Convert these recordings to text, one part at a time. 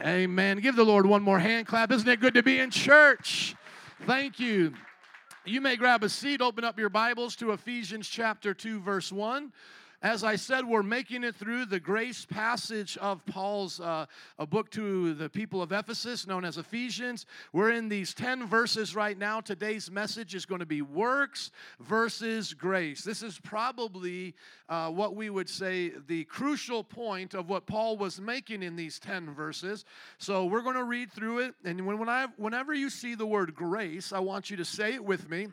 Amen. Give the Lord one more hand clap. Isn't it good to be in church? Thank you. You may grab a seat, open up your Bibles to Ephesians chapter 2, verse 1. As I said, we're making it through the grace passage of Paul's uh, a book to the people of Ephesus, known as Ephesians. We're in these 10 verses right now. Today's message is going to be works versus grace. This is probably uh, what we would say the crucial point of what Paul was making in these 10 verses. So we're going to read through it. And when, when I, whenever you see the word grace, I want you to say it with me.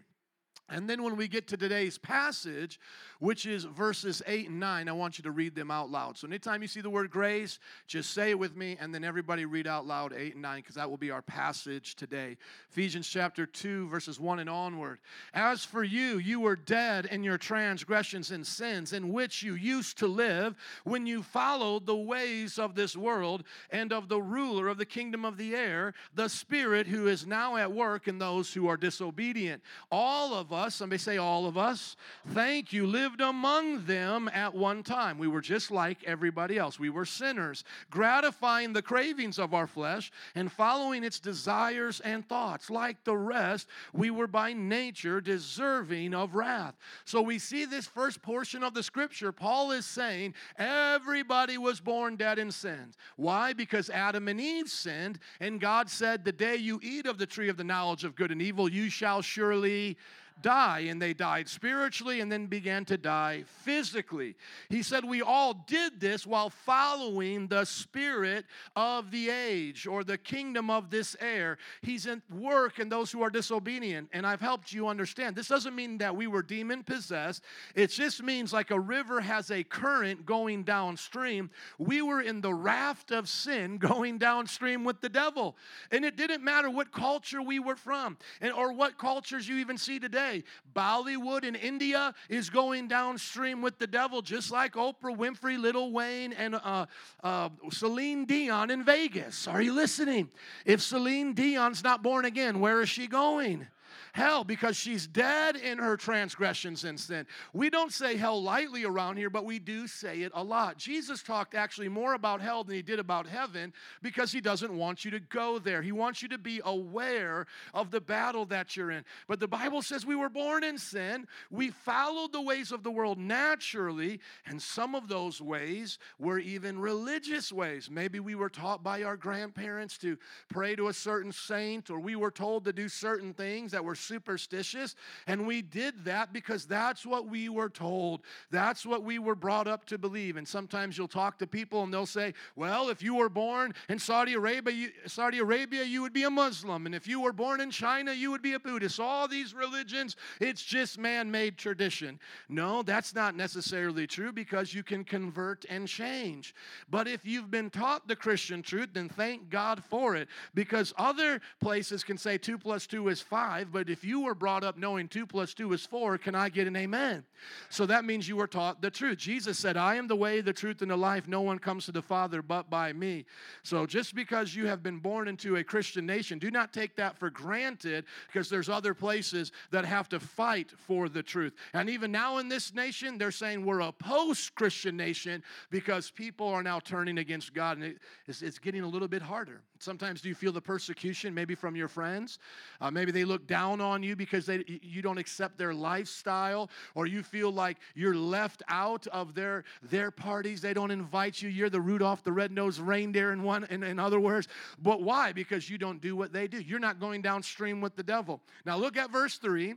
And then when we get to today's passage, which is verses 8 and 9, I want you to read them out loud. So anytime you see the word grace, just say it with me, and then everybody read out loud 8 and 9, because that will be our passage today. Ephesians chapter 2, verses 1 and onward. As for you, you were dead in your transgressions and sins, in which you used to live when you followed the ways of this world and of the ruler of the kingdom of the air, the Spirit who is now at work in those who are disobedient. All of us, somebody say, all of us, thank you, lived among them at one time. We were just like everybody else. We were sinners, gratifying the cravings of our flesh and following its desires and thoughts. Like the rest, we were by nature deserving of wrath. So we see this first portion of the scripture. Paul is saying everybody was born dead in sins. Why? Because Adam and Eve sinned, and God said, The day you eat of the tree of the knowledge of good and evil, you shall surely die. And they died spiritually and then began to die physically. He said, We all did this while following the spirit of the age or the kingdom of this air. He's at work in those who are disobedient. And I've helped you understand. This doesn't mean that we were demon possessed, it just means like a river has a current going downstream. We were in the raft of sin going downstream with the devil. And it didn't matter what culture we were from and, or what cultures you even see today today. Bollywood in India is going downstream with the devil, just like Oprah Winfrey, Lil Wayne, and uh, uh, Celine Dion in Vegas. Are you listening? If Celine Dion's not born again, where is she going? Hell because she's dead in her transgressions and sin. We don't say hell lightly around here, but we do say it a lot. Jesus talked actually more about hell than he did about heaven because he doesn't want you to go there. He wants you to be aware of the battle that you're in. But the Bible says we were born in sin, we followed the ways of the world naturally, and some of those ways were even religious ways. Maybe we were taught by our grandparents to pray to a certain saint, or we were told to do certain things that were superstitious, and we did that because that's what we were told. That's what we were brought up to believe. And sometimes you'll talk to people and they'll say, "Well, if you were born in Saudi Arabia, you, Saudi Arabia, you would be a Muslim, and if you were born in China, you would be a Buddhist." All these religions, it's just man-made tradition. No, that's not necessarily true because you can convert and change. But if you've been taught the Christian truth, then thank God for it because other places can say 2 plus 2 is 5, but if you were brought up knowing two plus two is four, can I get an amen? So that means you were taught the truth. Jesus said, I am the way, the truth, and the life. No one comes to the Father but by me. So just because you have been born into a Christian nation, do not take that for granted because there's other places that have to fight for the truth. And even now in this nation, they're saying we're a post Christian nation because people are now turning against God. And it's, it's getting a little bit harder. Sometimes do you feel the persecution, maybe from your friends? Uh, maybe they look down on you because they, you don't accept their lifestyle, or you feel like you're left out of their, their parties. They don't invite you. You're the Rudolph the red-nosed reindeer in one in, in other words. But why? Because you don't do what they do. You're not going downstream with the devil. Now look at verse 3.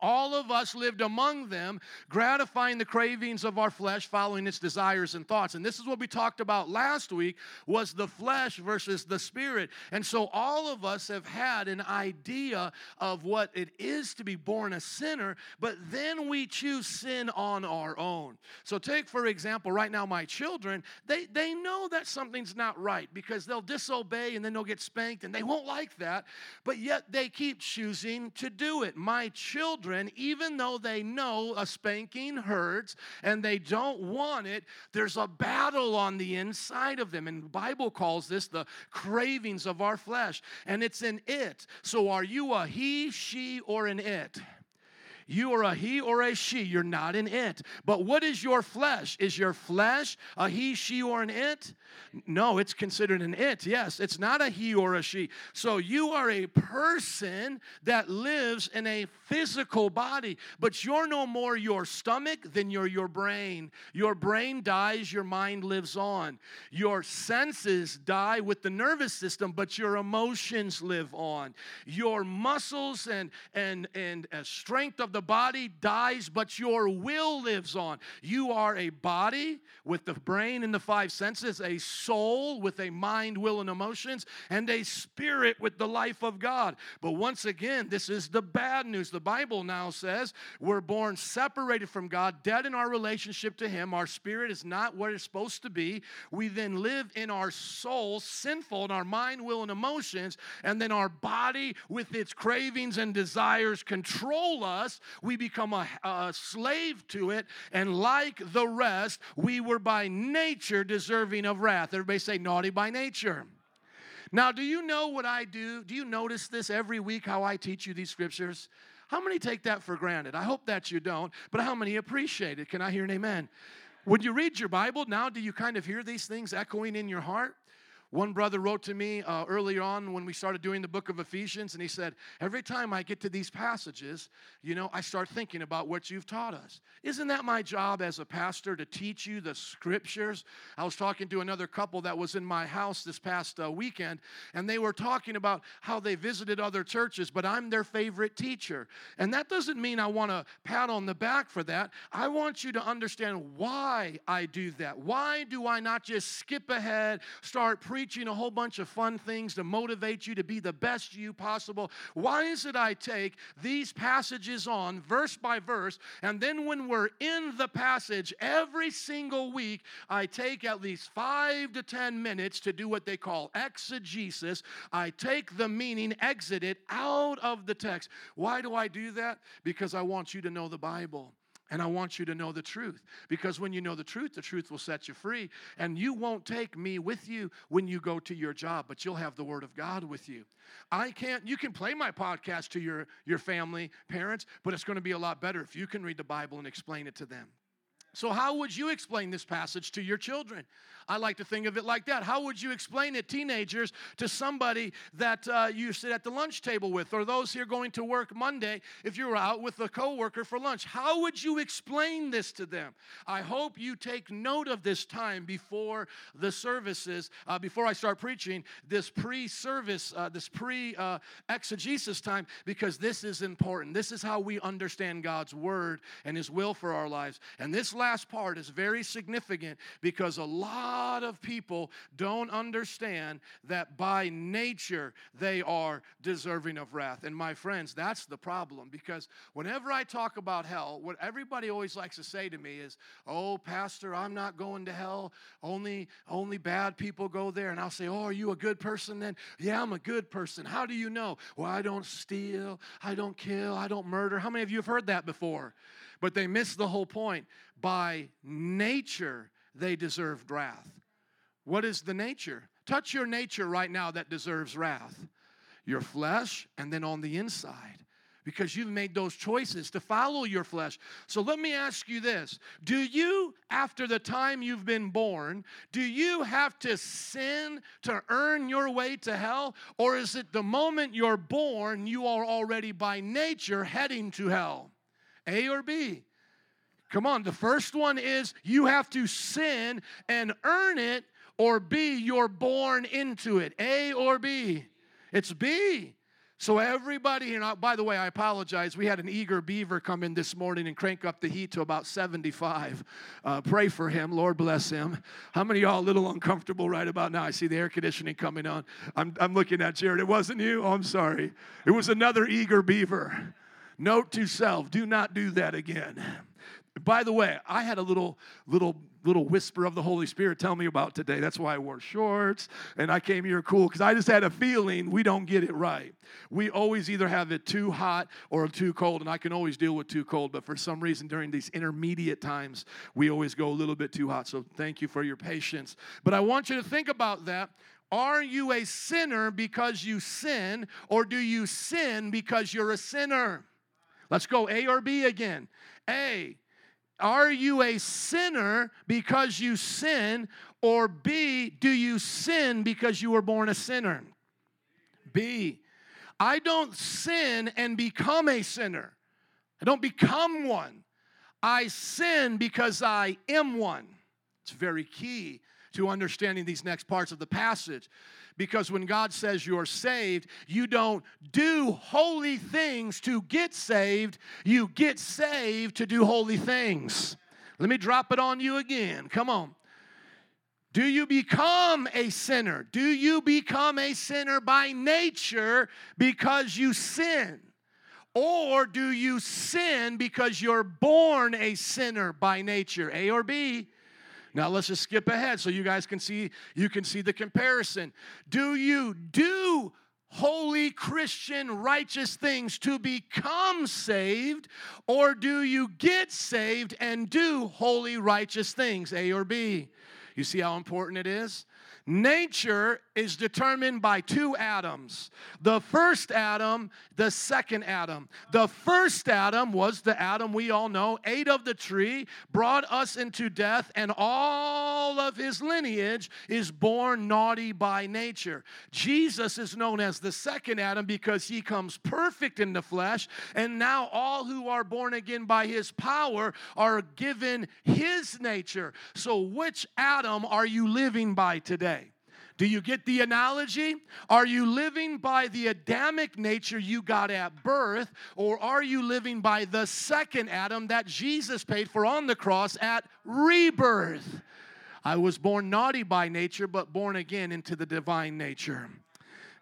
All of us lived among them, gratifying the cravings of our flesh, following its desires and thoughts. And this is what we talked about last week was the flesh versus the spirit. And so all of us have had an idea of what it is to be born a sinner, but then we choose sin on our own. So take for example right now my children, they they know that something's not right because they'll disobey and then they'll get spanked and they won't like that, but yet they keep choosing to do it. My children children, even though they know a spanking hurts and they don't want it, there's a battle on the inside of them. And the Bible calls this the cravings of our flesh, and it's an it. So are you a he, she, or an it? You are a he or a she. You're not an it. But what is your flesh? Is your flesh a he, she, or an it? No, it's considered an it. Yes, it's not a he or a she. So you are a person that lives in a physical body, but you're no more your stomach than you're your brain. Your brain dies, your mind lives on. Your senses die with the nervous system, but your emotions live on. Your muscles and and and uh, strength of the body dies, but your will lives on. You are a body with the brain and the five senses, a soul with a mind, will, and emotions, and a spirit with the life of God. But once again, this is the bad news. The Bible now says we're born separated from God, dead in our relationship to Him. Our spirit is not what it's supposed to be. We then live in our soul, sinful in our mind, will, and emotions, and then our body with its cravings and desires control us. We become a, a slave to it, and like the rest, we were by nature deserving of wrath. Everybody say, naughty by nature. Now, do you know what I do? Do you notice this every week how I teach you these scriptures? How many take that for granted? I hope that you don't, but how many appreciate it? Can I hear an amen? When you read your Bible, now do you kind of hear these things echoing in your heart? One brother wrote to me uh, earlier on when we started doing the book of Ephesians, and he said, Every time I get to these passages, you know, I start thinking about what you've taught us. Isn't that my job as a pastor to teach you the scriptures? I was talking to another couple that was in my house this past uh, weekend, and they were talking about how they visited other churches, but I'm their favorite teacher. And that doesn't mean I want to pat on the back for that. I want you to understand why I do that. Why do I not just skip ahead, start preaching? Preaching a whole bunch of fun things to motivate you to be the best you possible. Why is it I take these passages on verse by verse, and then when we're in the passage every single week, I take at least five to 10 minutes to do what they call exegesis. I take the meaning, exit it out of the text. Why do I do that? Because I want you to know the Bible. And I want you to know the truth because when you know the truth, the truth will set you free. And you won't take me with you when you go to your job, but you'll have the Word of God with you. I can't, you can play my podcast to your, your family, parents, but it's going to be a lot better if you can read the Bible and explain it to them. So, how would you explain this passage to your children? I like to think of it like that. How would you explain it, teenagers, to somebody that uh, you sit at the lunch table with, or those here going to work Monday if you were out with a coworker for lunch? How would you explain this to them? I hope you take note of this time before the services, uh, before I start preaching, this pre service, uh, this pre uh, time, because this is important. This is how we understand God's word and His will for our lives. And this last part is very significant because a lot of people don't understand that by nature they are deserving of wrath. And my friends, that's the problem because whenever I talk about hell, what everybody always likes to say to me is, "Oh, pastor, I'm not going to hell. Only only bad people go there." And I'll say, "Oh, are you a good person then?" "Yeah, I'm a good person." "How do you know?" "Well, I don't steal, I don't kill, I don't murder." How many of you have heard that before? But they miss the whole point. By nature, they deserved wrath. What is the nature? Touch your nature right now that deserves wrath. Your flesh, and then on the inside because you've made those choices to follow your flesh. So let me ask you this Do you, after the time you've been born, do you have to sin to earn your way to hell? Or is it the moment you're born, you are already by nature heading to hell? A or B? Come on, the first one is you have to sin and earn it, or B, you're born into it. A or B? It's B. So everybody, and by the way, I apologize. We had an eager beaver come in this morning and crank up the heat to about 75. Uh, pray for him. Lord bless him. How many y'all a little uncomfortable right about now? I see the air conditioning coming on. I'm, I'm looking at Jared. It wasn't you? Oh, I'm sorry. It was another eager beaver. Note to self, do not do that again. By the way, I had a little little little whisper of the Holy Spirit tell me about today. That's why I wore shorts and I came here cool because I just had a feeling we don't get it right. We always either have it too hot or too cold, and I can always deal with too cold, but for some reason during these intermediate times, we always go a little bit too hot. So thank you for your patience. But I want you to think about that. Are you a sinner because you sin, or do you sin because you're a sinner? Let's go A or B again. A, are you a sinner because you sin? Or B, do you sin because you were born a sinner? B, I don't sin and become a sinner. I don't become one. I sin because I am one. It's very key to understanding these next parts of the passage. Because when God says you're saved, you don't do holy things to get saved, you get saved to do holy things. Let me drop it on you again. Come on. Do you become a sinner? Do you become a sinner by nature because you sin? Or do you sin because you're born a sinner by nature? A or B? Now let's just skip ahead so you guys can see you can see the comparison. Do you do holy Christian righteous things to become saved or do you get saved and do holy righteous things? A or B? You see how important it is? Nature is determined by two Adams the first Adam, the second Adam. The first Adam was the Adam we all know, ate of the tree, brought us into death, and all of his lineage is born naughty by nature. Jesus is known as the second Adam because he comes perfect in the flesh, and now all who are born again by his power are given his nature. So, which Adam are you living by today? Do you get the analogy? Are you living by the Adamic nature you got at birth, or are you living by the second Adam that Jesus paid for on the cross at rebirth? I was born naughty by nature, but born again into the divine nature.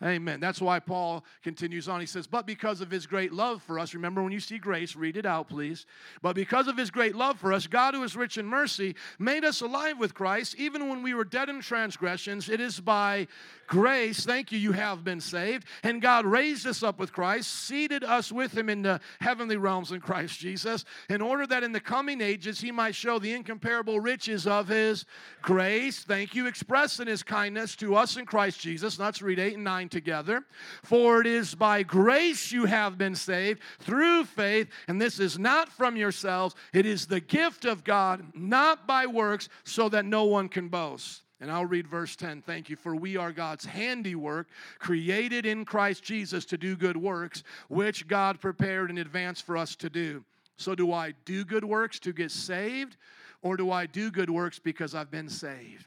Amen. That's why Paul continues on. He says, But because of his great love for us, remember when you see grace, read it out, please. But because of his great love for us, God, who is rich in mercy, made us alive with Christ, even when we were dead in transgressions. It is by grace, thank you, you have been saved. And God raised us up with Christ, seated us with him in the heavenly realms in Christ Jesus, in order that in the coming ages he might show the incomparable riches of his grace. Thank you, expressed in his kindness to us in Christ Jesus. Let's read 8 and 9 together. For it is by grace you have been saved through faith, and this is not from yourselves, it is the gift of God, not by works, so that no one can boast. And I'll read verse 10. Thank you. For we are God's handiwork, created in Christ Jesus to do good works, which God prepared in advance for us to do. So, do I do good works to get saved, or do I do good works because I've been saved?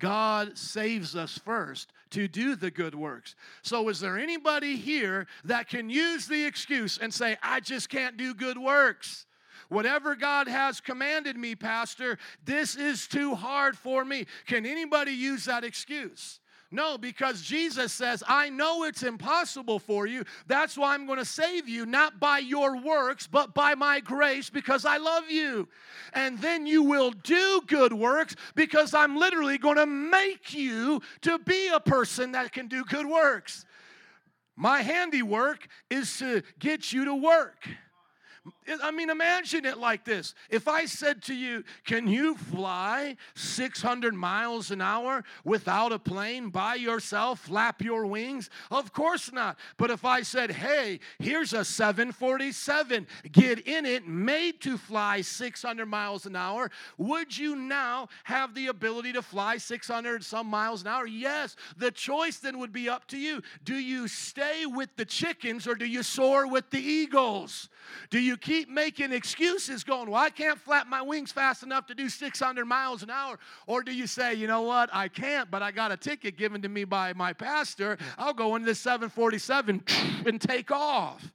God saves us first to do the good works. So, is there anybody here that can use the excuse and say, I just can't do good works? Whatever God has commanded me, Pastor, this is too hard for me. Can anybody use that excuse? No, because Jesus says, I know it's impossible for you. That's why I'm going to save you, not by your works, but by my grace, because I love you. And then you will do good works because I'm literally going to make you to be a person that can do good works. My handiwork is to get you to work. I mean, imagine it like this. If I said to you, Can you fly 600 miles an hour without a plane by yourself, flap your wings? Of course not. But if I said, Hey, here's a 747, get in it, made to fly 600 miles an hour, would you now have the ability to fly 600 some miles an hour? Yes. The choice then would be up to you. Do you stay with the chickens or do you soar with the eagles? Do you keep making excuses going, well, I can't flap my wings fast enough to do 600 miles an hour? Or do you say, you know what, I can't, but I got a ticket given to me by my pastor. I'll go into the 747 and take off.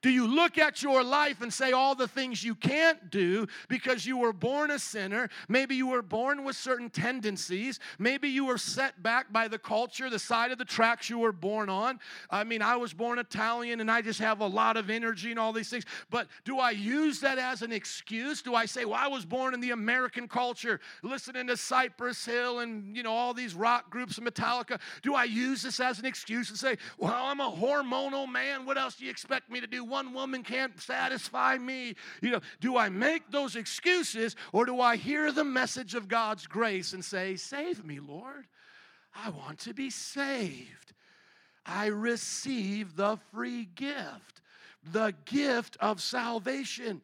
Do you look at your life and say all the things you can't do because you were born a sinner? Maybe you were born with certain tendencies. Maybe you were set back by the culture, the side of the tracks you were born on. I mean, I was born Italian and I just have a lot of energy and all these things. But do I use that as an excuse? Do I say, well, I was born in the American culture, listening to Cypress Hill and, you know, all these rock groups and Metallica? Do I use this as an excuse and say, well, I'm a hormonal man. What else do you expect me to do? One woman can't satisfy me. You know, do I make those excuses or do I hear the message of God's grace and say, Save me, Lord? I want to be saved. I receive the free gift. the gift of salvation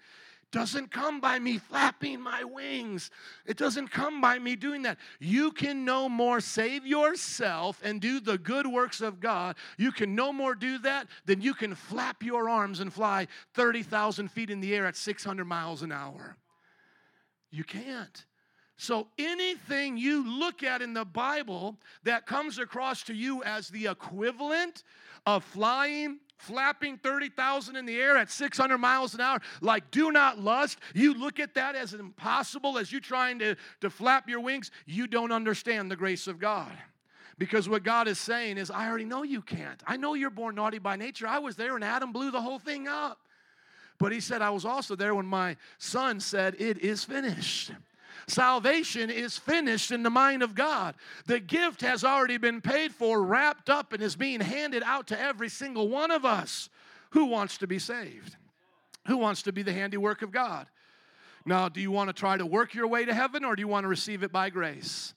doesn't come by me flapping my wings. It doesn't come by me doing that. You can no more save yourself and do the good works of God. You can no more do that than you can flap your arms and fly 30,000 feet in the air at 600 miles an hour. You can't. So, anything you look at in the Bible that comes across to you as the equivalent of flying, flapping 30,000 in the air at 600 miles an hour, like do not lust, you look at that as impossible as you trying to, to flap your wings, you don't understand the grace of God. Because what God is saying is, I already know you can't. I know you're born naughty by nature. I was there and Adam blew the whole thing up. But he said, I was also there when my son said, It is finished. Salvation is finished in the mind of God. The gift has already been paid for, wrapped up, and is being handed out to every single one of us who wants to be saved, who wants to be the handiwork of God. Now, do you want to try to work your way to heaven or do you want to receive it by grace?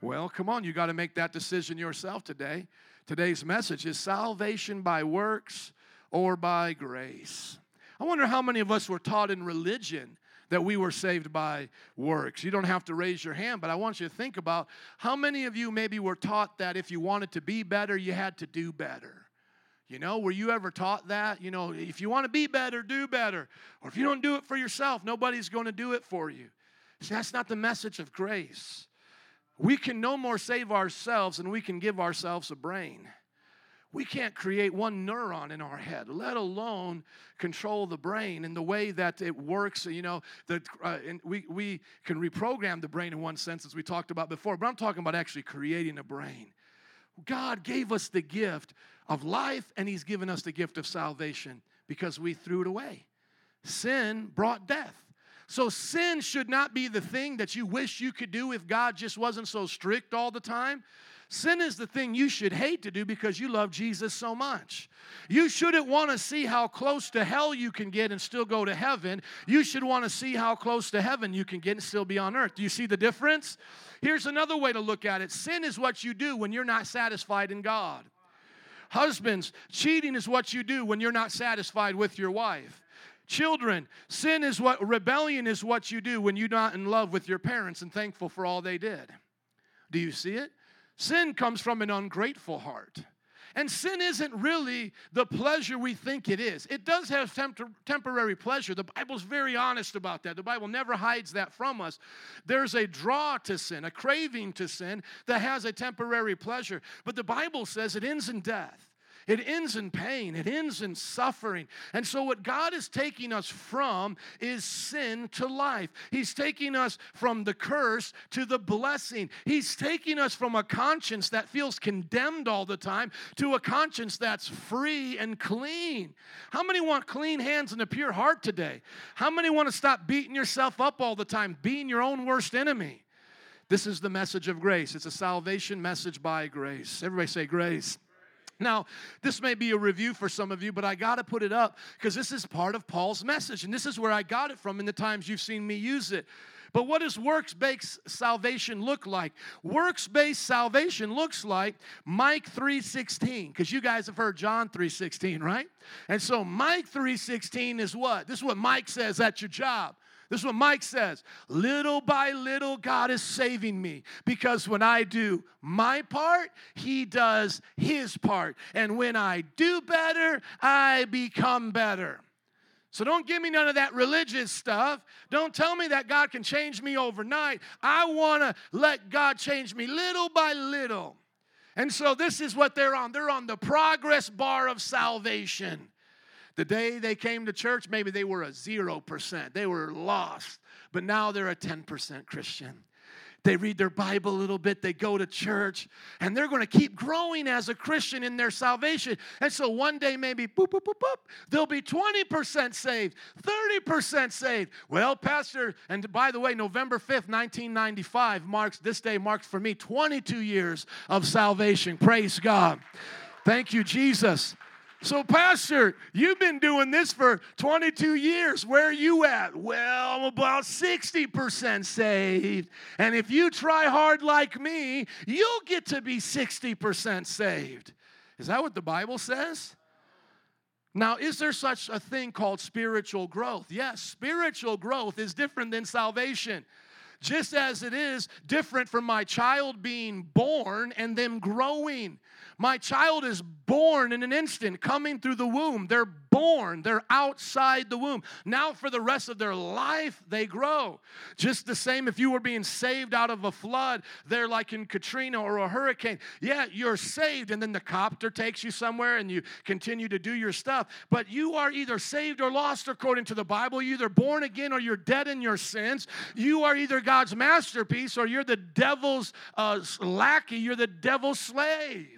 Well, come on, you got to make that decision yourself today. Today's message is salvation by works or by grace. I wonder how many of us were taught in religion that we were saved by works. You don't have to raise your hand, but I want you to think about how many of you maybe were taught that if you wanted to be better, you had to do better. You know, were you ever taught that? You know, if you want to be better, do better. Or if you don't do it for yourself, nobody's going to do it for you. See, that's not the message of grace. We can no more save ourselves than we can give ourselves a brain we can't create one neuron in our head, let alone control the brain and the way that it works. You know, that uh, we, we can reprogram the brain in one sense, as we talked about before, but I'm talking about actually creating a brain. God gave us the gift of life, and He's given us the gift of salvation because we threw it away. Sin brought death. So, sin should not be the thing that you wish you could do if God just wasn't so strict all the time. Sin is the thing you should hate to do because you love Jesus so much. You shouldn't want to see how close to hell you can get and still go to heaven. You should want to see how close to heaven you can get and still be on earth. Do you see the difference? Here's another way to look at it sin is what you do when you're not satisfied in God. Husbands, cheating is what you do when you're not satisfied with your wife. Children, sin is what, rebellion is what you do when you're not in love with your parents and thankful for all they did. Do you see it? Sin comes from an ungrateful heart. And sin isn't really the pleasure we think it is. It does have temp- temporary pleasure. The Bible's very honest about that. The Bible never hides that from us. There's a draw to sin, a craving to sin that has a temporary pleasure. But the Bible says it ends in death. It ends in pain, it ends in suffering. And so, what God is taking us from is sin to life. He's taking us from the curse to the blessing. He's taking us from a conscience that feels condemned all the time to a conscience that's free and clean. How many want clean hands and a pure heart today? How many want to stop beating yourself up all the time, being your own worst enemy? This is the message of grace. It's a salvation message by grace. Everybody say grace. Now, this may be a review for some of you, but I got to put it up because this is part of Paul's message, and this is where I got it from in the times you've seen me use it. But what does works based salvation look like? Works based salvation looks like Mike 3:16 because you guys have heard John 3:16, right? And so Mike 3:16 is what? This is what Mike says at your job. This is what Mike says. Little by little, God is saving me because when I do my part, He does His part. And when I do better, I become better. So don't give me none of that religious stuff. Don't tell me that God can change me overnight. I want to let God change me little by little. And so this is what they're on. They're on the progress bar of salvation. The day they came to church, maybe they were a 0%. They were lost. But now they're a 10% Christian. They read their Bible a little bit, they go to church, and they're going to keep growing as a Christian in their salvation. And so one day, maybe boop, boop, boop, boop, they'll be 20% saved, 30% saved. Well, Pastor, and by the way, November 5th, 1995 marks, this day marks for me 22 years of salvation. Praise God. Thank you, Jesus. So, Pastor, you've been doing this for 22 years. Where are you at? Well, I'm about 60% saved. And if you try hard like me, you'll get to be 60% saved. Is that what the Bible says? Now, is there such a thing called spiritual growth? Yes, spiritual growth is different than salvation. Just as it is different from my child being born and them growing. My child is born in an instant, coming through the womb. They're born, they're outside the womb. Now, for the rest of their life, they grow. Just the same if you were being saved out of a flood, they're like in Katrina or a hurricane. Yeah, you're saved, and then the copter takes you somewhere and you continue to do your stuff. But you are either saved or lost according to the Bible. You're either born again or you're dead in your sins. You are either God's masterpiece or you're the devil's uh, lackey, you're the devil's slave.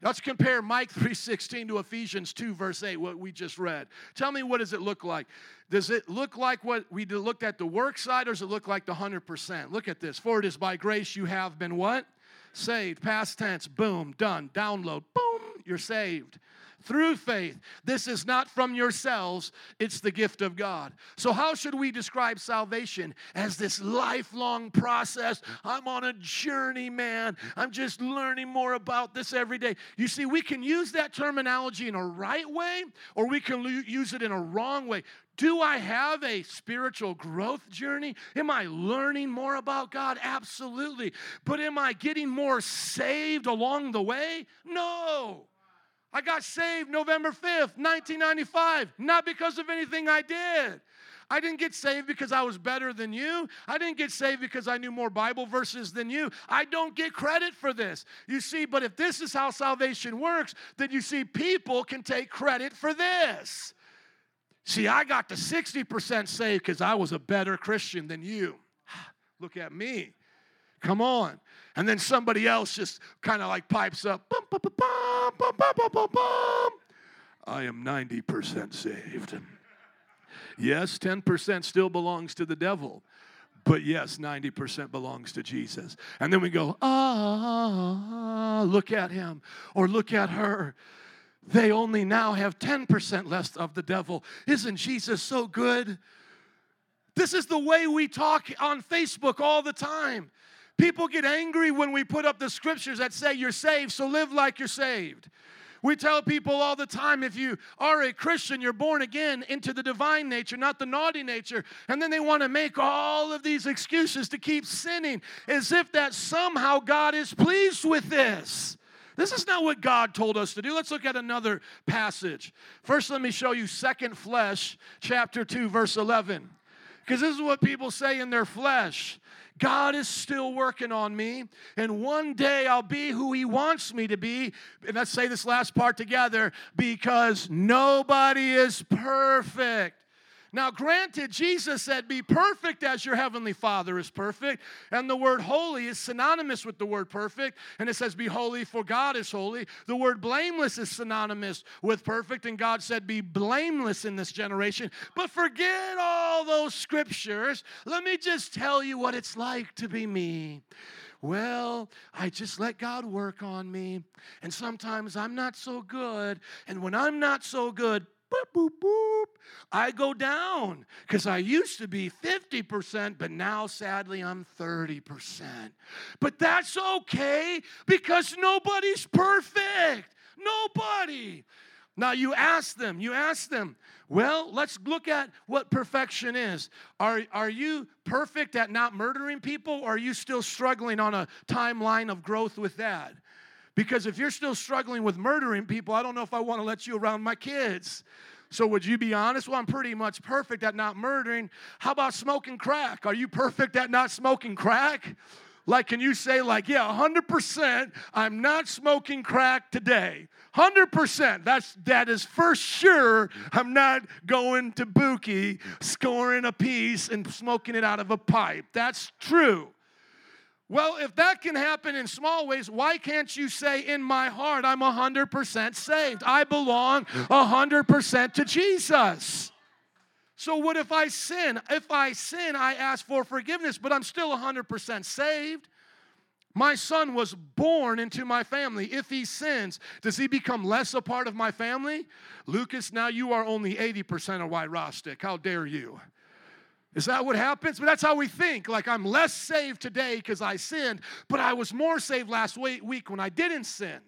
Let's compare Mike 3:16 to Ephesians 2 verse 8 what we just read. Tell me what does it look like? Does it look like what we looked at the work side or does it look like the 100%? Look at this. For it is by grace you have been what? Saved. Past tense. Boom, done. Download. Boom, you're saved through faith. This is not from yourselves, it's the gift of God. So, how should we describe salvation? As this lifelong process. I'm on a journey, man. I'm just learning more about this every day. You see, we can use that terminology in a right way or we can use it in a wrong way. Do I have a spiritual growth journey? Am I learning more about God? Absolutely. But am I getting more saved along the way? No. I got saved November 5th, 1995, not because of anything I did. I didn't get saved because I was better than you. I didn't get saved because I knew more Bible verses than you. I don't get credit for this. You see, but if this is how salvation works, then you see, people can take credit for this. See, I got to 60% saved because I was a better Christian than you. Look at me. Come on. And then somebody else just kind of like pipes up, bum, bum, bum, I am 90% saved. Yes, 10% still belongs to the devil, but yes, 90% belongs to Jesus. And then we go, ah, look at him or look at her. They only now have 10% less of the devil. Isn't Jesus so good? This is the way we talk on Facebook all the time. People get angry when we put up the scriptures that say you're saved, so live like you're saved. We tell people all the time if you are a Christian, you're born again into the divine nature, not the naughty nature. And then they want to make all of these excuses to keep sinning as if that somehow God is pleased with this. This is not what God told us to do. Let's look at another passage. First, let me show you Second Flesh, chapter 2, verse 11. Because this is what people say in their flesh. God is still working on me, and one day I'll be who He wants me to be. And let's say this last part together because nobody is perfect. Now, granted, Jesus said, Be perfect as your heavenly Father is perfect. And the word holy is synonymous with the word perfect. And it says, Be holy, for God is holy. The word blameless is synonymous with perfect. And God said, Be blameless in this generation. But forget all those scriptures. Let me just tell you what it's like to be me. Well, I just let God work on me. And sometimes I'm not so good. And when I'm not so good, boop, boop, boop. I go down because I used to be 50%, but now sadly I'm 30%. But that's okay because nobody's perfect. Nobody. Now you ask them, you ask them, well, let's look at what perfection is. Are, are you perfect at not murdering people, or are you still struggling on a timeline of growth with that? Because if you're still struggling with murdering people, I don't know if I want to let you around my kids. So, would you be honest? Well, I'm pretty much perfect at not murdering. How about smoking crack? Are you perfect at not smoking crack? Like, can you say, like, yeah, 100%, I'm not smoking crack today. 100%. That's that is for sure. I'm not going to Buki, scoring a piece and smoking it out of a pipe. That's true. Well, if that can happen in small ways, why can't you say, in my heart, I'm 100% saved? I belong 100% to Jesus. So, what if I sin? If I sin, I ask for forgiveness, but I'm still 100% saved. My son was born into my family. If he sins, does he become less a part of my family? Lucas, now you are only 80% of White Rostic. How dare you? Is that what happens? But that's how we think. Like, I'm less saved today because I sinned, but I was more saved last week when I didn't sin.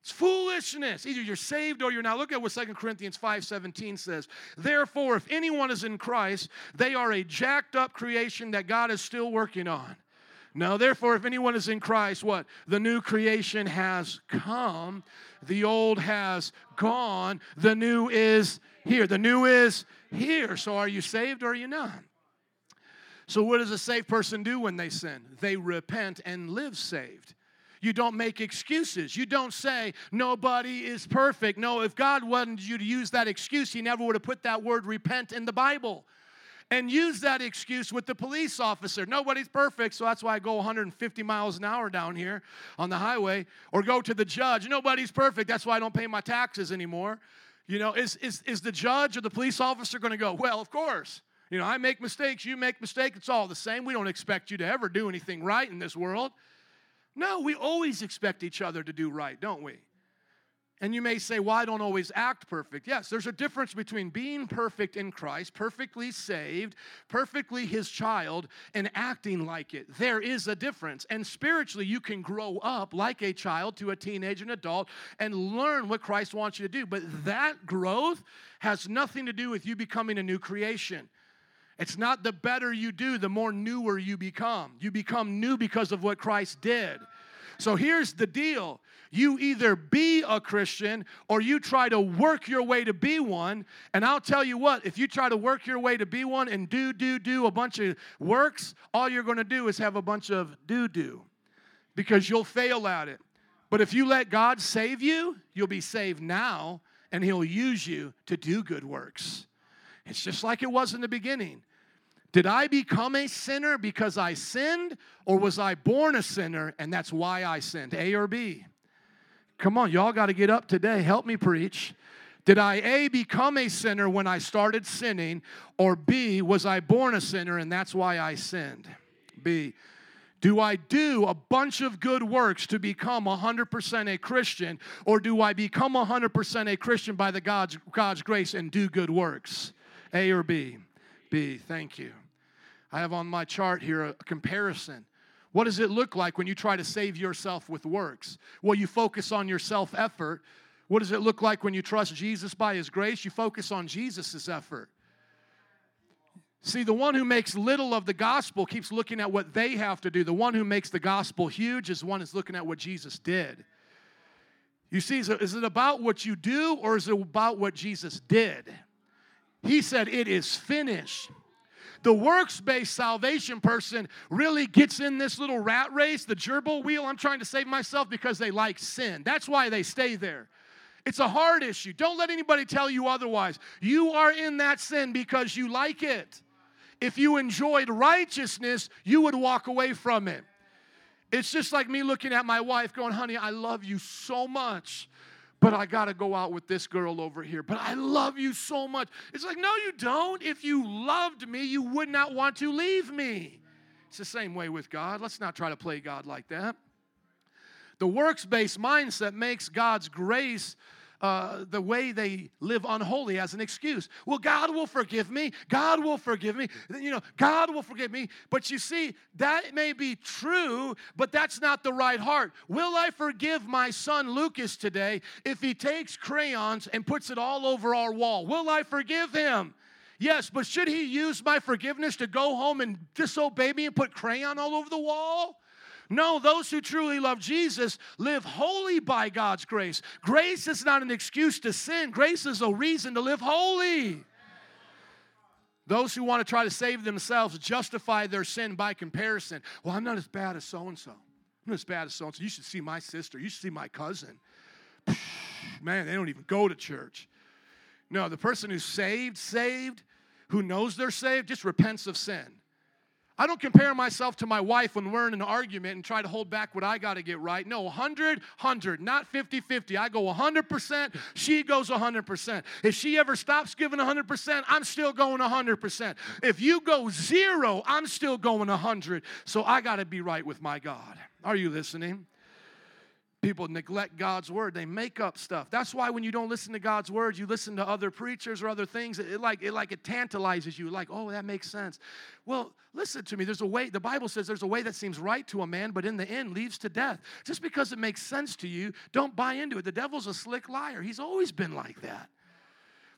It's foolishness. Either you're saved or you're not. Look at what 2 Corinthians 5:17 says. Therefore, if anyone is in Christ, they are a jacked up creation that God is still working on. Now, therefore, if anyone is in Christ, what? The new creation has come, the old has gone, the new is here. The new is here. So, are you saved or are you not? So, what does a saved person do when they sin? They repent and live saved. You don't make excuses. You don't say, nobody is perfect. No, if God wanted you to use that excuse, He never would have put that word repent in the Bible. And use that excuse with the police officer. Nobody's perfect, so that's why I go 150 miles an hour down here on the highway. Or go to the judge. Nobody's perfect, that's why I don't pay my taxes anymore. You know, is, is, is the judge or the police officer going to go, well, of course. You know, I make mistakes, you make mistakes, it's all the same. We don't expect you to ever do anything right in this world. No, we always expect each other to do right, don't we? And you may say, well, I don't always act perfect. Yes, there's a difference between being perfect in Christ, perfectly saved, perfectly his child, and acting like it. There is a difference. And spiritually, you can grow up like a child to a teenage and adult and learn what Christ wants you to do. But that growth has nothing to do with you becoming a new creation. It's not the better you do, the more newer you become. You become new because of what Christ did. So here's the deal you either be a Christian or you try to work your way to be one. And I'll tell you what, if you try to work your way to be one and do, do, do a bunch of works, all you're going to do is have a bunch of do, do because you'll fail at it. But if you let God save you, you'll be saved now and He'll use you to do good works. It's just like it was in the beginning. Did I become a sinner because I sinned, or was I born a sinner and that's why I sinned? A or B? Come on, y'all got to get up today. Help me preach. Did I A, become a sinner when I started sinning, or B, was I born a sinner and that's why I sinned? B, do I do a bunch of good works to become 100% a Christian, or do I become 100% a Christian by the God's, God's grace and do good works? A or B? B, thank you. I have on my chart here a comparison. What does it look like when you try to save yourself with works? Well, you focus on your self effort. What does it look like when you trust Jesus by His grace? You focus on Jesus' effort. See, the one who makes little of the gospel keeps looking at what they have to do. The one who makes the gospel huge is one who's looking at what Jesus did. You see, is it about what you do or is it about what Jesus did? He said, It is finished. The works based salvation person really gets in this little rat race, the gerbil wheel. I'm trying to save myself because they like sin. That's why they stay there. It's a hard issue. Don't let anybody tell you otherwise. You are in that sin because you like it. If you enjoyed righteousness, you would walk away from it. It's just like me looking at my wife going, honey, I love you so much but I got to go out with this girl over here. But I love you so much. It's like, no, you don't. If you loved me, you would not want to leave me. It's the same way with God. Let's not try to play God like that. The works based mindset makes God's grace uh, the way they live unholy as an excuse. Well, God will forgive me. God will forgive me. You know, God will forgive me. But you see, that may be true, but that's not the right heart. Will I forgive my son Lucas today if he takes crayons and puts it all over our wall? Will I forgive him? Yes, but should he use my forgiveness to go home and disobey me and put crayon all over the wall? No, those who truly love Jesus live holy by God's grace. Grace is not an excuse to sin, grace is a reason to live holy. Those who want to try to save themselves justify their sin by comparison. Well, I'm not as bad as so and so. I'm not as bad as so and so. You should see my sister. You should see my cousin. Man, they don't even go to church. No, the person who's saved, saved, who knows they're saved, just repents of sin. I don't compare myself to my wife when we're in an argument and try to hold back what I got to get right. No, 100, 100, not 50 50. I go 100%, she goes 100%. If she ever stops giving 100%, I'm still going 100%. If you go zero, I'm still going 100. So I got to be right with my God. Are you listening? People neglect God's word. They make up stuff. That's why when you don't listen to God's word, you listen to other preachers or other things. It, it like it like it tantalizes you. Like, oh, that makes sense. Well, listen to me. There's a way. The Bible says there's a way that seems right to a man, but in the end leads to death. Just because it makes sense to you, don't buy into it. The devil's a slick liar. He's always been like that.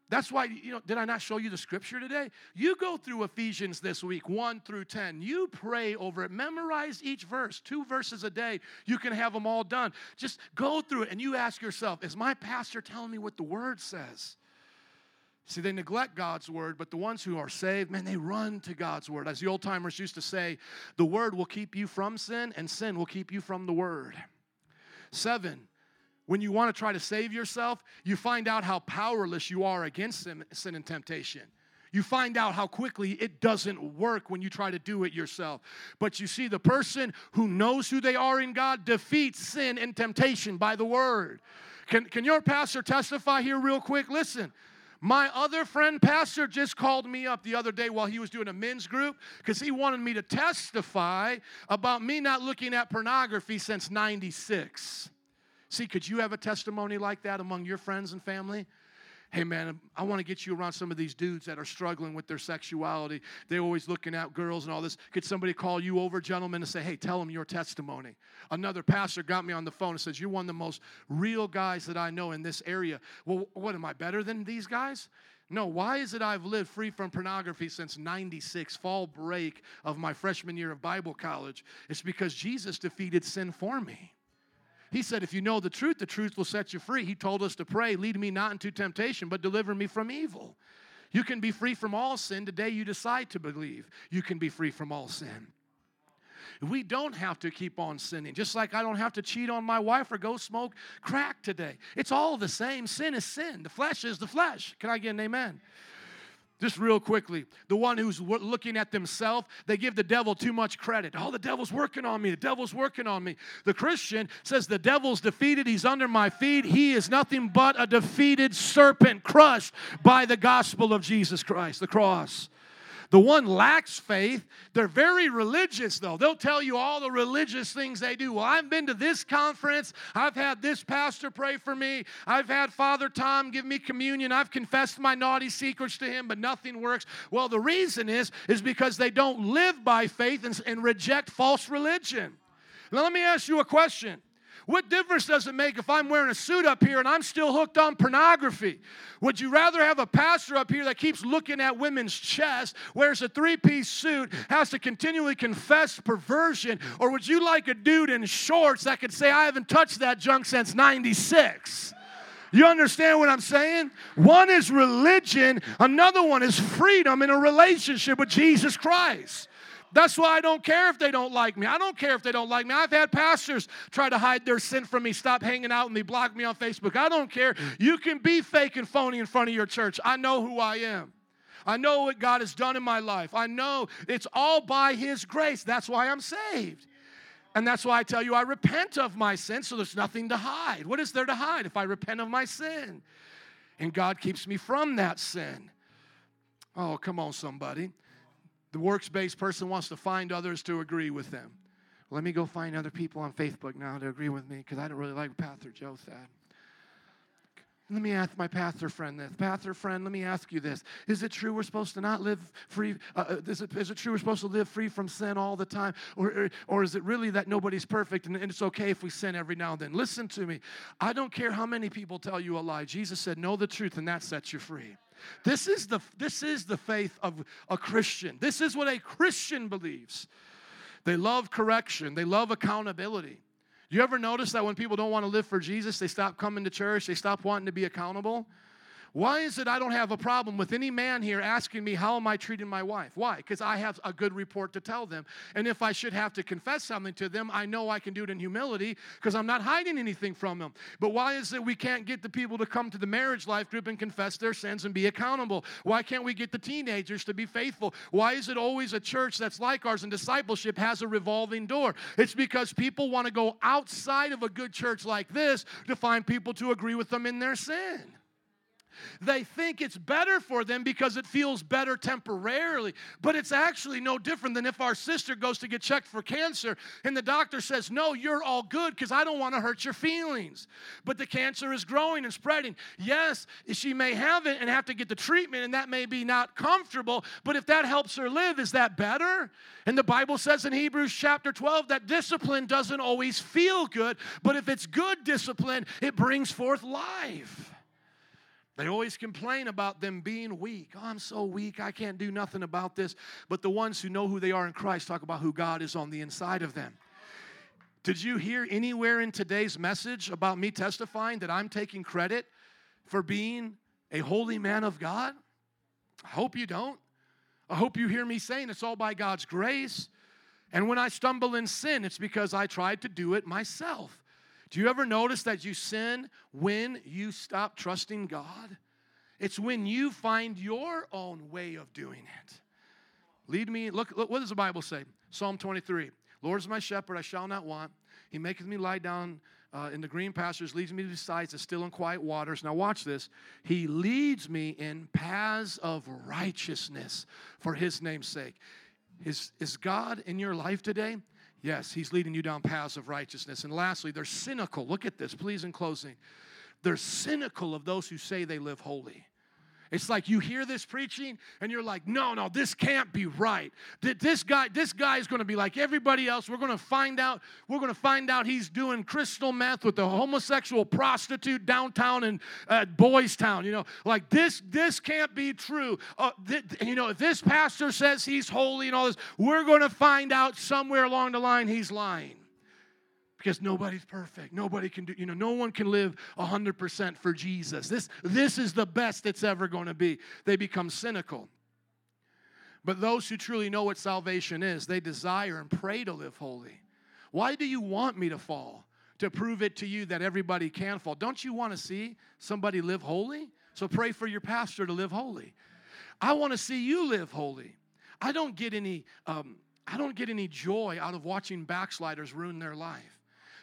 That's why, you know, did I not show you the scripture today? You go through Ephesians this week, 1 through 10. You pray over it. Memorize each verse, two verses a day. You can have them all done. Just go through it and you ask yourself, is my pastor telling me what the word says? See, they neglect God's word, but the ones who are saved, man, they run to God's word. As the old timers used to say, the word will keep you from sin, and sin will keep you from the word. Seven, when you want to try to save yourself, you find out how powerless you are against sin, and temptation. You find out how quickly it doesn't work when you try to do it yourself. But you see, the person who knows who they are in God defeats sin and temptation by the word. Can, can your pastor testify here, real quick? Listen. My other friend, pastor, just called me up the other day while he was doing a men's group because he wanted me to testify about me not looking at pornography since 96. See, could you have a testimony like that among your friends and family? Hey man, I want to get you around some of these dudes that are struggling with their sexuality. They're always looking at girls and all this. Could somebody call you over, gentlemen, and say, hey, tell them your testimony? Another pastor got me on the phone and says, You're one of the most real guys that I know in this area. Well, what am I better than these guys? No, why is it I've lived free from pornography since 96, fall break of my freshman year of Bible college? It's because Jesus defeated sin for me. He said, If you know the truth, the truth will set you free. He told us to pray, Lead me not into temptation, but deliver me from evil. You can be free from all sin today you decide to believe. You can be free from all sin. We don't have to keep on sinning, just like I don't have to cheat on my wife or go smoke crack today. It's all the same. Sin is sin. The flesh is the flesh. Can I get an amen? Just real quickly, the one who's looking at themselves, they give the devil too much credit. Oh, the devil's working on me. The devil's working on me. The Christian says, The devil's defeated. He's under my feet. He is nothing but a defeated serpent crushed by the gospel of Jesus Christ, the cross. The one lacks faith. They're very religious, though. They'll tell you all the religious things they do. Well, I've been to this conference. I've had this pastor pray for me. I've had Father Tom give me communion. I've confessed my naughty secrets to him, but nothing works. Well, the reason is, is because they don't live by faith and, and reject false religion. Now, let me ask you a question. What difference does it make if I'm wearing a suit up here and I'm still hooked on pornography? Would you rather have a pastor up here that keeps looking at women's chests, wears a three piece suit, has to continually confess perversion, or would you like a dude in shorts that could say, I haven't touched that junk since 96? You understand what I'm saying? One is religion, another one is freedom in a relationship with Jesus Christ. That's why I don't care if they don't like me. I don't care if they don't like me. I've had pastors try to hide their sin from me, stop hanging out and they block me on Facebook. I don't care. You can be fake and phony in front of your church. I know who I am. I know what God has done in my life. I know it's all by His grace. That's why I'm saved. And that's why I tell you, I repent of my sin, so there's nothing to hide. What is there to hide if I repent of my sin? And God keeps me from that sin. Oh, come on, somebody. The works based person wants to find others to agree with them. Let me go find other people on Facebook now to agree with me because I don't really like what Pastor Joe said. Let me ask my pastor friend this. Pastor friend, let me ask you this. Is it true we're supposed to not live free? Uh, uh, is, it, is it true we're supposed to live free from sin all the time? Or, or, is it really that nobody's perfect and, and it's okay if we sin every now and then? Listen to me. I don't care how many people tell you a lie. Jesus said, Know the truth, and that sets you free. This is the, this is the faith of a Christian. This is what a Christian believes. They love correction, they love accountability. You ever notice that when people don't want to live for Jesus, they stop coming to church, they stop wanting to be accountable? Why is it I don't have a problem with any man here asking me, How am I treating my wife? Why? Because I have a good report to tell them. And if I should have to confess something to them, I know I can do it in humility because I'm not hiding anything from them. But why is it we can't get the people to come to the marriage life group and confess their sins and be accountable? Why can't we get the teenagers to be faithful? Why is it always a church that's like ours and discipleship has a revolving door? It's because people want to go outside of a good church like this to find people to agree with them in their sin. They think it's better for them because it feels better temporarily, but it's actually no different than if our sister goes to get checked for cancer and the doctor says, No, you're all good because I don't want to hurt your feelings. But the cancer is growing and spreading. Yes, she may have it and have to get the treatment, and that may be not comfortable, but if that helps her live, is that better? And the Bible says in Hebrews chapter 12 that discipline doesn't always feel good, but if it's good discipline, it brings forth life. They always complain about them being weak. Oh, I'm so weak. I can't do nothing about this. But the ones who know who they are in Christ talk about who God is on the inside of them. Did you hear anywhere in today's message about me testifying that I'm taking credit for being a holy man of God? I hope you don't. I hope you hear me saying it's all by God's grace. And when I stumble in sin, it's because I tried to do it myself. Do you ever notice that you sin when you stop trusting God? It's when you find your own way of doing it. Lead me, look, look what does the Bible say? Psalm 23 Lord is my shepherd, I shall not want. He maketh me lie down uh, in the green pastures, leads me beside the still and quiet waters. Now, watch this. He leads me in paths of righteousness for his name's sake. Is, is God in your life today? Yes, he's leading you down paths of righteousness. And lastly, they're cynical. Look at this, please, in closing. They're cynical of those who say they live holy. It's like you hear this preaching and you're like, no, no, this can't be right. This guy, this guy is going to be like everybody else. We're going to find out. We're going to find out he's doing crystal meth with a homosexual prostitute downtown in uh, Boys Town. You know, like this, this can't be true. Uh, th- you know, if this pastor says he's holy and all this, we're going to find out somewhere along the line he's lying because nobody's perfect. Nobody can do, you know, no one can live 100% for Jesus. This, this is the best it's ever going to be. They become cynical. But those who truly know what salvation is, they desire and pray to live holy. Why do you want me to fall? To prove it to you that everybody can fall. Don't you want to see somebody live holy? So pray for your pastor to live holy. I want to see you live holy. I don't get any um, I don't get any joy out of watching backsliders ruin their life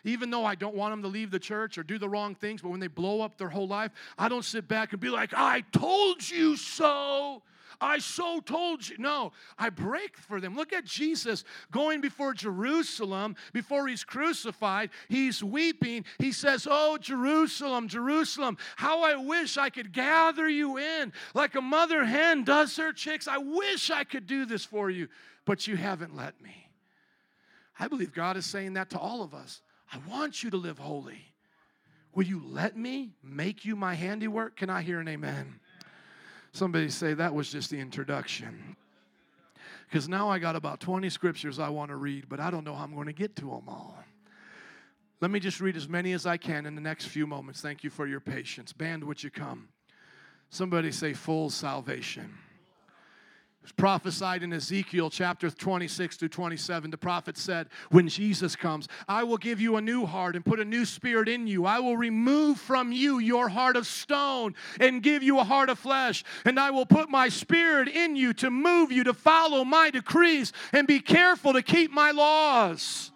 even though I don't want them to leave the church or do the wrong things, but when they blow up their whole life, I don't sit back and be like, I told you so. I so told you. No, I break for them. Look at Jesus going before Jerusalem before he's crucified. He's weeping. He says, Oh, Jerusalem, Jerusalem, how I wish I could gather you in like a mother hen does her chicks. I wish I could do this for you, but you haven't let me. I believe God is saying that to all of us. I want you to live holy. Will you let me make you my handiwork? Can I hear an amen? Somebody say that was just the introduction. Because now I got about 20 scriptures I want to read, but I don't know how I'm going to get to them all. Let me just read as many as I can in the next few moments. Thank you for your patience. Band, would you come? Somebody say full salvation was prophesied in Ezekiel chapter 26 to 27. The prophet said, When Jesus comes, I will give you a new heart and put a new spirit in you. I will remove from you your heart of stone and give you a heart of flesh. And I will put my spirit in you to move you to follow my decrees and be careful to keep my laws.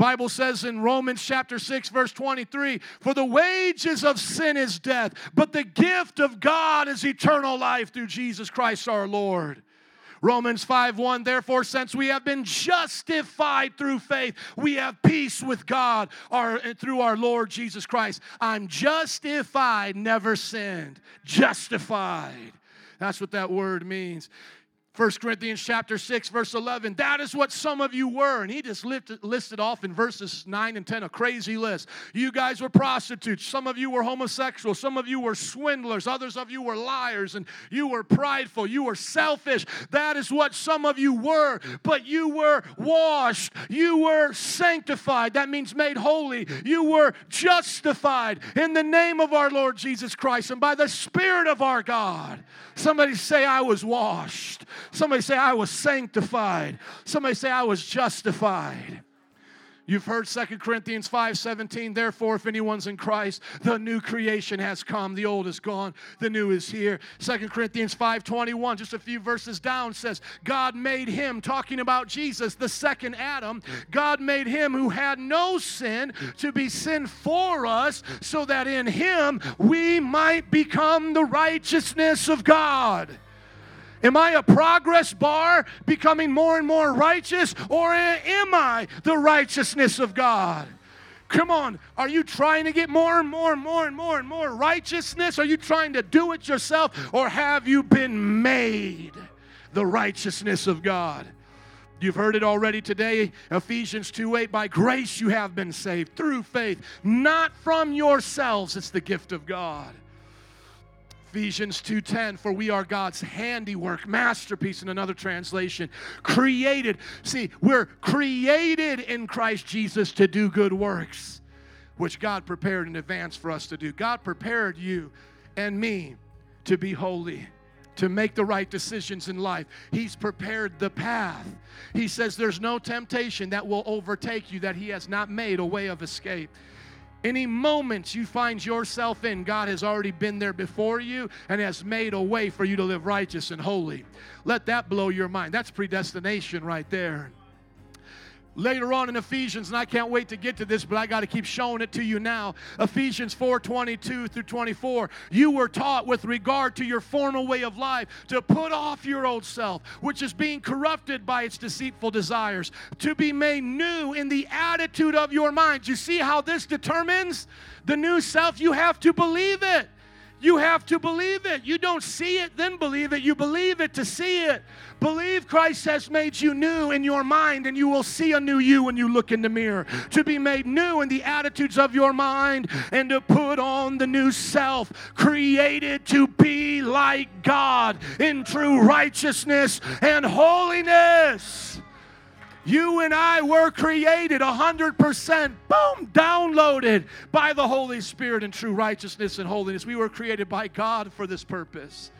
Bible says in Romans chapter 6 verse 23, for the wages of sin is death, but the gift of God is eternal life through Jesus Christ our Lord. Romans 5 1, therefore, since we have been justified through faith, we have peace with God our, through our Lord Jesus Christ. I'm justified, never sinned. Justified. That's what that word means. 1 Corinthians chapter 6, verse 11. That is what some of you were. And he just lifted, listed off in verses 9 and 10 a crazy list. You guys were prostitutes. Some of you were homosexuals. Some of you were swindlers. Others of you were liars. And you were prideful. You were selfish. That is what some of you were. But you were washed. You were sanctified. That means made holy. You were justified in the name of our Lord Jesus Christ and by the Spirit of our God. Somebody say, I was washed. Somebody say, I was sanctified. Somebody say, I was justified. You've heard 2 Corinthians 5 17. Therefore, if anyone's in Christ, the new creation has come. The old is gone, the new is here. 2 Corinthians 5 21, just a few verses down, says, God made him, talking about Jesus, the second Adam, God made him who had no sin to be sin for us, so that in him we might become the righteousness of God. Am I a progress bar becoming more and more righteous, or am I the righteousness of God? Come on, are you trying to get more and more and more and more and more righteousness? Are you trying to do it yourself, or have you been made the righteousness of God? You've heard it already today, Ephesians 2 8. By grace you have been saved through faith, not from yourselves. It's the gift of God. Ephesians 2:10 for we are God's handiwork masterpiece in another translation created see we're created in Christ Jesus to do good works which God prepared in advance for us to do God prepared you and me to be holy to make the right decisions in life. He's prepared the path. He says there's no temptation that will overtake you that He has not made a way of escape. Any moments you find yourself in, God has already been there before you and has made a way for you to live righteous and holy. Let that blow your mind. That's predestination right there later on in Ephesians, and I can't wait to get to this, but I got to keep showing it to you now. Ephesians 4 22 through 24. You were taught with regard to your former way of life to put off your old self, which is being corrupted by its deceitful desires, to be made new in the attitude of your mind. You see how this determines the new self? You have to believe it. You have to believe it. You don't see it, then believe it. You believe it to see it. Believe Christ has made you new in your mind, and you will see a new you when you look in the mirror. To be made new in the attitudes of your mind, and to put on the new self, created to be like God in true righteousness and holiness. You and I were created 100%, boom, downloaded by the Holy Spirit in true righteousness and holiness. We were created by God for this purpose.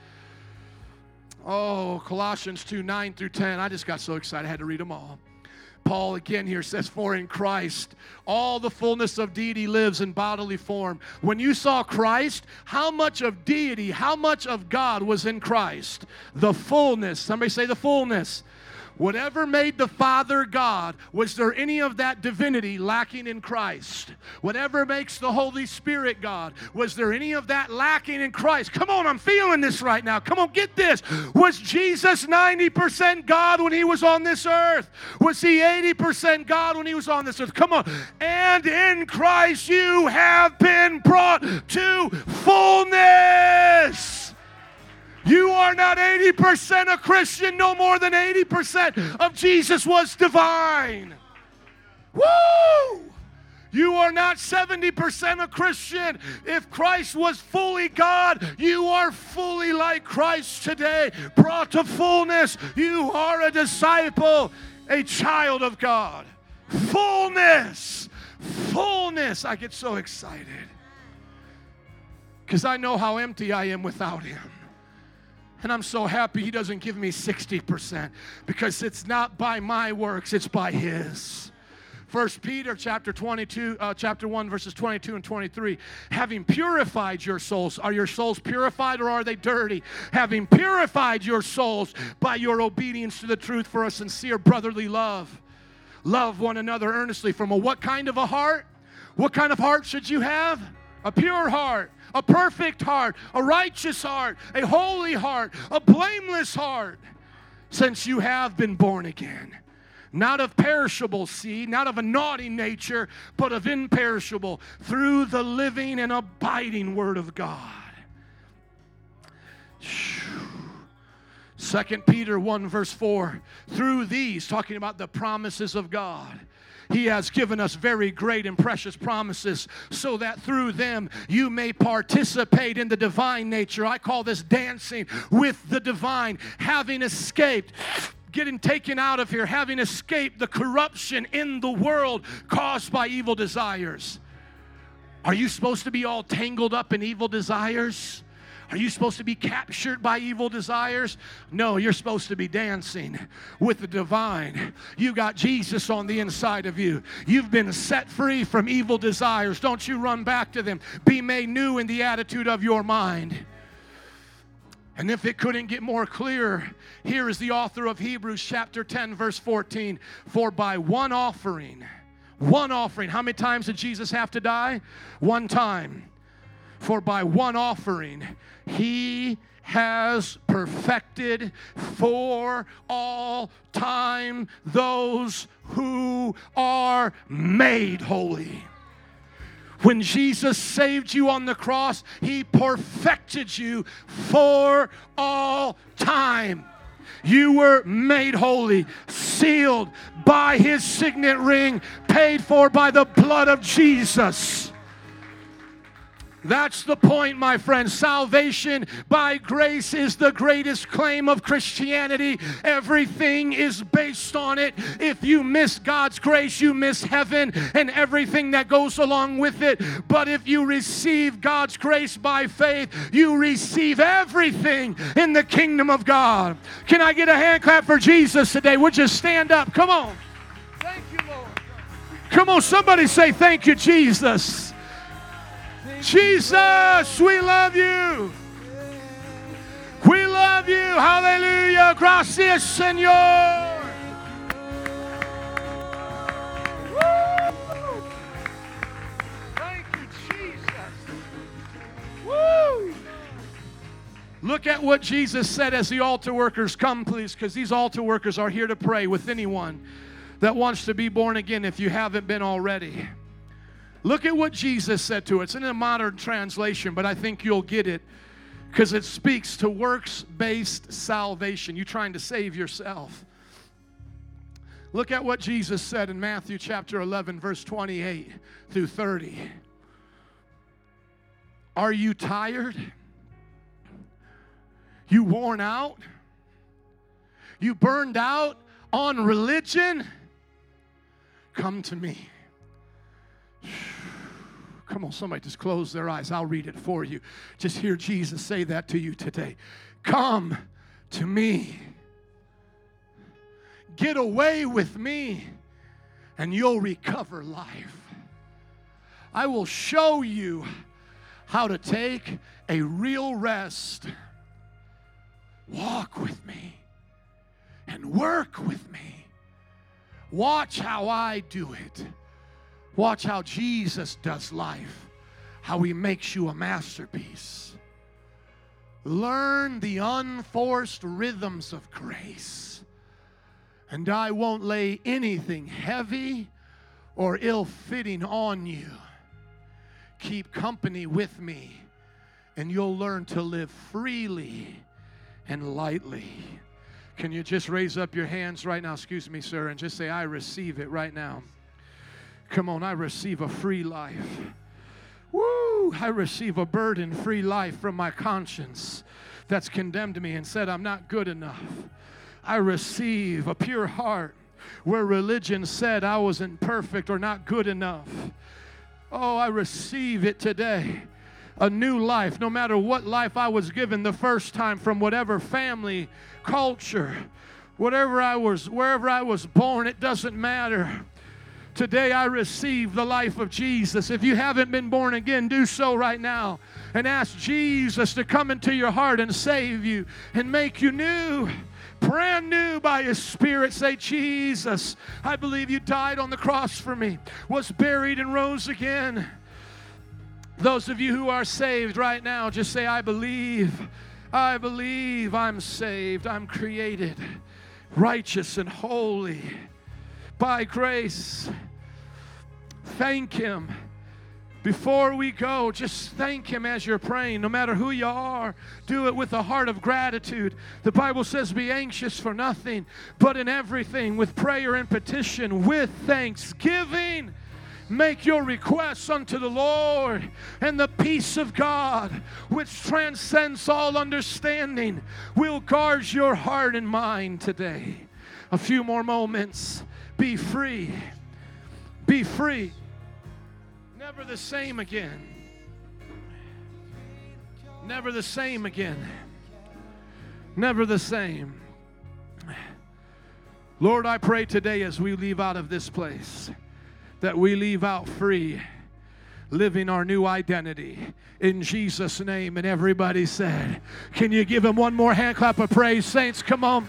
Oh, Colossians 2 9 through 10. I just got so excited, I had to read them all. Paul again here says, For in Christ all the fullness of deity lives in bodily form. When you saw Christ, how much of deity, how much of God was in Christ? The fullness. Somebody say the fullness. Whatever made the Father God, was there any of that divinity lacking in Christ? Whatever makes the Holy Spirit God, was there any of that lacking in Christ? Come on, I'm feeling this right now. Come on, get this. Was Jesus 90% God when he was on this earth? Was he 80% God when he was on this earth? Come on. And in Christ you have been brought to fullness. You are not 80% a Christian, no more than 80% of Jesus was divine. Woo! You are not 70% a Christian. If Christ was fully God, you are fully like Christ today, brought to fullness. You are a disciple, a child of God. Fullness, fullness. I get so excited because I know how empty I am without Him. And I'm so happy he doesn't give me 60% because it's not by my works, it's by his. First Peter chapter 22, uh, chapter 1, verses 22 and 23. Having purified your souls, are your souls purified or are they dirty? Having purified your souls by your obedience to the truth for a sincere brotherly love. Love one another earnestly from a what kind of a heart? What kind of heart should you have? A pure heart a perfect heart, a righteous heart, a holy heart, a blameless heart, since you have been born again. Not of perishable seed, not of a naughty nature, but of imperishable, through the living and abiding Word of God. Second Peter 1, verse 4. Through these, talking about the promises of God he has given us very great and precious promises so that through them you may participate in the divine nature. I call this dancing with the divine, having escaped getting taken out of here, having escaped the corruption in the world caused by evil desires. Are you supposed to be all tangled up in evil desires? Are you supposed to be captured by evil desires? No, you're supposed to be dancing with the divine. You got Jesus on the inside of you. You've been set free from evil desires. Don't you run back to them. Be made new in the attitude of your mind. And if it couldn't get more clear, here is the author of Hebrews chapter 10, verse 14. For by one offering, one offering, how many times did Jesus have to die? One time. For by one offering, he has perfected for all time those who are made holy. When Jesus saved you on the cross, He perfected you for all time. You were made holy, sealed by His signet ring, paid for by the blood of Jesus. That's the point, my friend. Salvation by grace is the greatest claim of Christianity. Everything is based on it. If you miss God's grace, you miss heaven and everything that goes along with it. But if you receive God's grace by faith, you receive everything in the kingdom of God. Can I get a hand clap for Jesus today? Would you stand up? Come on. Thank you, Lord. Come on, somebody say, Thank you, Jesus. Jesus, we love you. We love you. Hallelujah. Gracias, Señor. Thank you, Jesus. Look at what Jesus said as the altar workers come, please, because these altar workers are here to pray with anyone that wants to be born again if you haven't been already. Look at what Jesus said to it. It's in a modern translation, but I think you'll get it because it speaks to works based salvation. You trying to save yourself. Look at what Jesus said in Matthew chapter 11, verse 28 through 30. Are you tired? You worn out? You burned out on religion? Come to me. Come on, somebody just close their eyes. I'll read it for you. Just hear Jesus say that to you today. Come to me. Get away with me, and you'll recover life. I will show you how to take a real rest. Walk with me and work with me. Watch how I do it. Watch how Jesus does life, how he makes you a masterpiece. Learn the unforced rhythms of grace. And I won't lay anything heavy or ill fitting on you. Keep company with me, and you'll learn to live freely and lightly. Can you just raise up your hands right now? Excuse me, sir, and just say, I receive it right now. Come on, I receive a free life. Woo! I receive a burden free life from my conscience that's condemned me and said I'm not good enough. I receive a pure heart where religion said I wasn't perfect or not good enough. Oh, I receive it today. A new life, no matter what life I was given the first time from whatever family, culture, whatever I was, wherever I was born, it doesn't matter. Today I receive the life of Jesus. If you haven't been born again, do so right now and ask Jesus to come into your heart and save you and make you new. Brand new by His Spirit. Say, Jesus, I believe you died on the cross for me, was buried, and rose again. Those of you who are saved right now, just say, I believe. I believe I'm saved. I'm created righteous and holy by grace. Thank Him. Before we go, just thank Him as you're praying. No matter who you are, do it with a heart of gratitude. The Bible says, Be anxious for nothing, but in everything, with prayer and petition, with thanksgiving. Make your requests unto the Lord, and the peace of God, which transcends all understanding, will guard your heart and mind today. A few more moments. Be free. Be free. Never the same again. Never the same again. Never the same. Lord, I pray today as we leave out of this place that we leave out free, living our new identity in Jesus' name. And everybody said, Can you give him one more hand clap of praise? Saints, come on.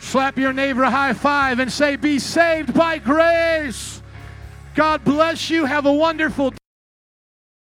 Slap your neighbor a high five and say, Be saved by grace. God bless you. Have a wonderful day.